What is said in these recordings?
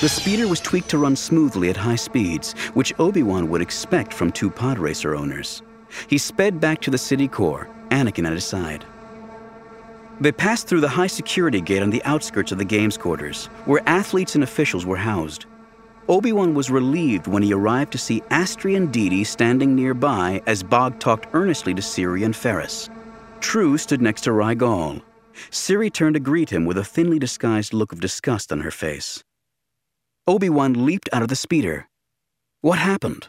The speeder was tweaked to run smoothly at high speeds, which Obi-Wan would expect from two pod racer owners. He sped back to the city core, Anakin at his side. They passed through the high security gate on the outskirts of the games quarters, where athletes and officials were housed. Obi-Wan was relieved when he arrived to see Astri and Didi standing nearby as Bog talked earnestly to Siri and Ferus. Tru stood next to Ry-Gaul. Siri turned to greet him with a thinly disguised look of disgust on her face. Obi-Wan leaped out of the speeder. What happened?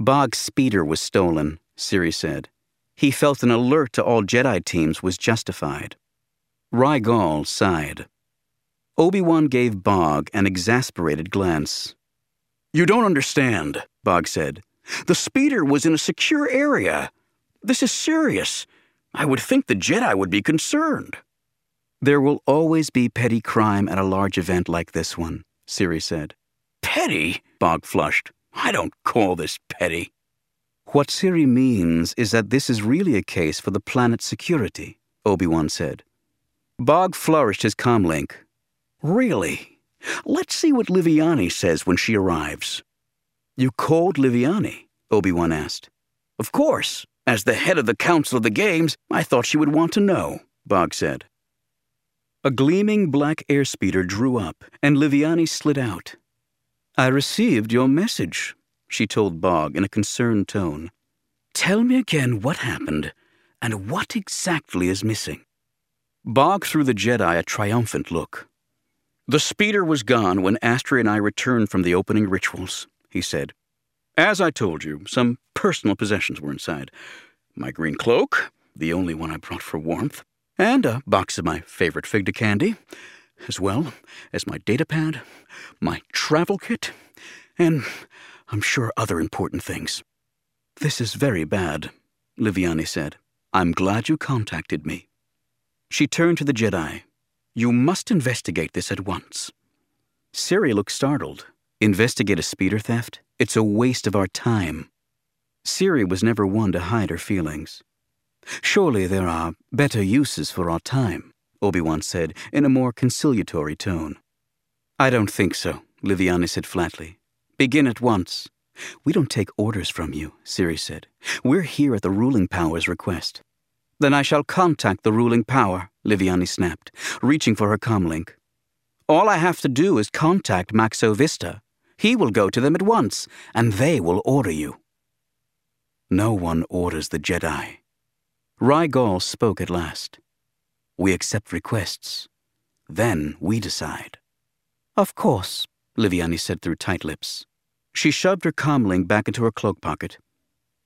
Bog's speeder was stolen, Siri said. He felt an alert to all Jedi teams was justified. Ry-Gaul sighed. Obi-Wan gave Bog an exasperated glance. You don't understand, Bog said. The speeder was in a secure area. This is serious. I would think the Jedi would be concerned. There will always be petty crime at a large event like this one, Siri said. Petty? Bog flushed. I don't call this petty. What Siri means is that this is really a case for the planet's security, Obi-Wan said. Bog flourished his comlink. Really? Let's see what Liviani says when she arrives. You called Liviani? Obi-Wan asked. Of course. As the head of the Council of the Games, I thought she would want to know, Bog said. A gleaming black airspeeder drew up, and Liviani slid out. I received your message, she told Bog in a concerned tone. Tell me again what happened, and what exactly is missing. Bog threw the Jedi a triumphant look. The speeder was gone when Astri and I returned from the opening rituals, he said. As I told you, some personal possessions were inside. My green cloak, the only one I brought for warmth, and a box of my favorite fig to candy, as well as my datapad, my travel kit, and I'm sure other important things. This is very bad, Liviani said. I'm glad you contacted me. She turned to the Jedi. You must investigate this at once. Siri looked startled. Investigate a speeder theft? It's a waste of our time. Siri was never one to hide her feelings. Surely there are better uses for our time, Obi-Wan said in a more conciliatory tone. I don't think so, Liviani said flatly. Begin at once. We don't take orders from you, Siri said. We're here at the ruling power's request. Then I shall contact the ruling power, Liviani snapped, reaching for her comlink. All I have to do is contact Maxo Vista. He will go to them at once, and they will order you. No one orders the Jedi, Ry-Gaul spoke at last. We accept requests. Then we decide. Of course, Liviani said through tight lips. She shoved her comlink back into her cloak pocket.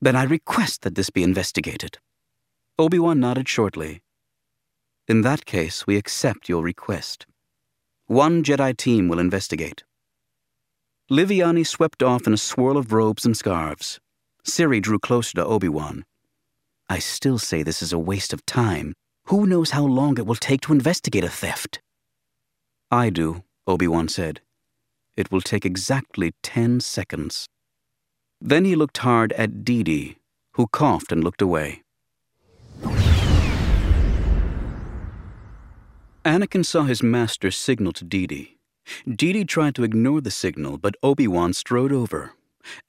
Then I request that this be investigated. Obi-Wan nodded shortly. In that case, we accept your request. One Jedi team will investigate. Liviani swept off in a swirl of robes and scarves. Siri drew closer to Obi-Wan. I still say this is a waste of time. Who knows how long it will take to investigate a theft? I do, Obi-Wan said. It will take exactly ten seconds. Then he looked hard at Didi, who coughed and looked away. Anakin saw his master signal to Didi. Didi tried to ignore the signal, but Obi-Wan strode over.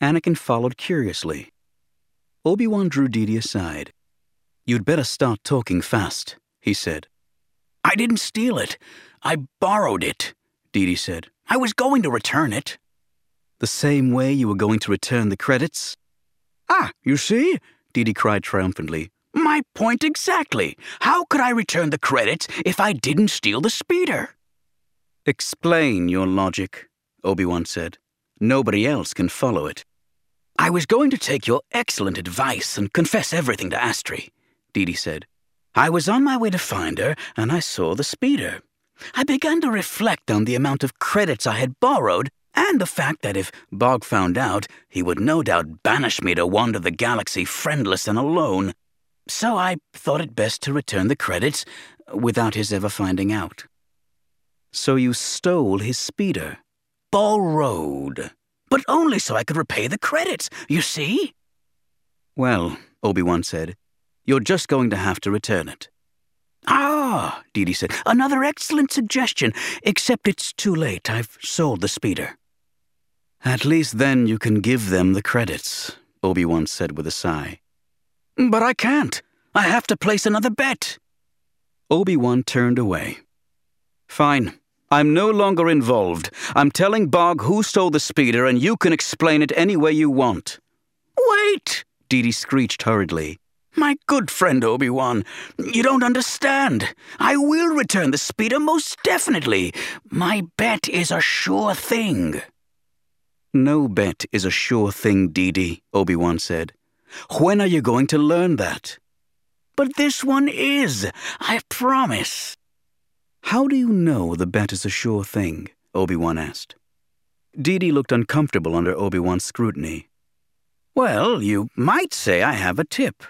Anakin followed curiously. Obi-Wan drew Didi aside. You'd better start talking fast, he said. I didn't steal it. I borrowed it, Didi said. I was going to return it. The same way you were going to return the credits? Ah, you see? Didi cried triumphantly. My point exactly. How could I return the credits if I didn't steal the speeder? Explain your logic, Obi-Wan said. Nobody else can follow it. I was going to take your excellent advice and confess everything to Astri, Didi said. I was on my way to find her, and I saw the speeder. I began to reflect on the amount of credits I had borrowed and the fact that if Bog found out, he would no doubt banish me to wander the galaxy friendless and alone. So I thought it best to return the credits without his ever finding out. So you stole his speeder? Borrowed but only so I could repay the credits, you see? Well, Obi-Wan said, you're just going to have to return it. Ah, Didi said. Another excellent suggestion, except it's too late. I've sold the speeder. At least then you can give them the credits, Obi-Wan said with a sigh. But I can't. I have to place another bet. Obi-Wan turned away. Fine. I'm no longer involved. I'm telling Bog who stole the speeder, and you can explain it any way you want. Wait! Didi screeched hurriedly. My good friend Obi-Wan, you don't understand. I will return the speeder most definitely. My bet is a sure thing. No bet is a sure thing, Didi, Obi-Wan said. When are you going to learn that? But this one is, I promise. How do you know the bet is a sure thing? Obi-Wan asked. Didi looked uncomfortable under Obi-Wan's scrutiny. Well, you might say I have a tip.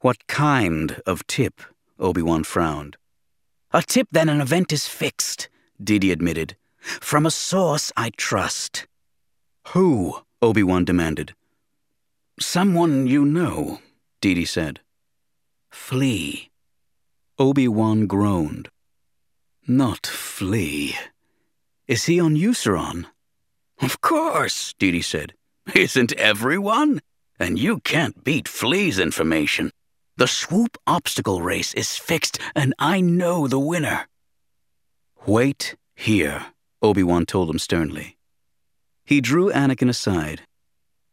What kind of tip? Obi-Wan frowned. A tip that an event is fixed, Didi admitted. From a source I trust. Who? Obi-Wan demanded. Someone you know, Didi said. Flea. Obi-Wan groaned. Not Flea. Is he on Euceron? Of course, Didi said. Isn't everyone? And you can't beat Flea's information. The swoop obstacle race is fixed, and I know the winner. Wait here, Obi-Wan told him sternly. He drew Anakin aside.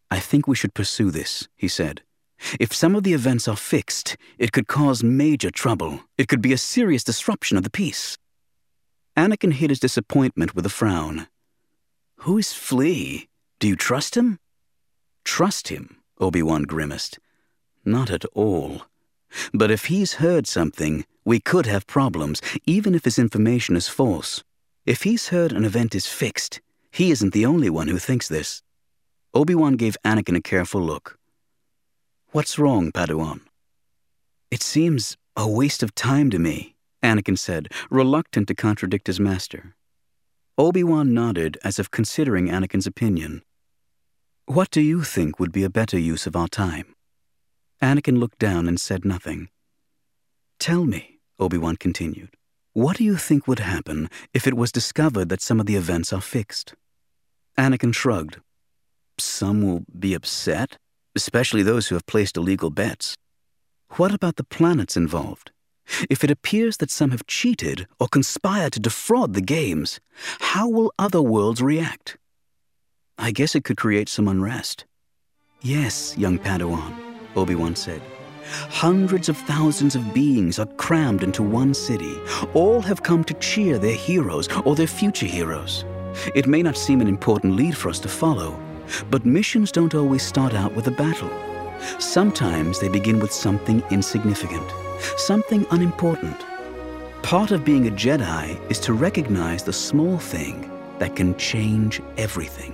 I think we should pursue this, he said. If some of the events are fixed, it could cause major trouble. It could be a serious disruption of the peace. Anakin hid his disappointment with a frown. Who is Flea? Do you trust him? Trust him, Obi-Wan grimaced. Not at all. But if he's heard something, we could have problems, even if his information is false. If he's heard an event is fixed, he isn't the only one who thinks this. Obi-Wan gave Anakin a careful look. What's wrong, Padawan? It seems a waste of time to me, Anakin said, reluctant to contradict his master. Obi-Wan nodded as if considering Anakin's opinion. What do you think would be a better use of our time? Anakin looked down and said nothing. Tell me, Obi-Wan continued, what do you think would happen if it was discovered that some of the events are fixed? Anakin shrugged. Some will be upset, especially those who have placed illegal bets. What about the planets involved? If it appears that some have cheated or conspired to defraud the games, how will other worlds react? I guess it could create some unrest. Yes, young Padawan, Obi-Wan said. Hundreds of thousands of beings are crammed into one city. All have come to cheer their heroes or their future heroes. It may not seem an important lead for us to follow, but missions don't always start out with a battle. Sometimes they begin with something insignificant something unimportant. Part of being a Jedi is to recognize the small thing that can change everything.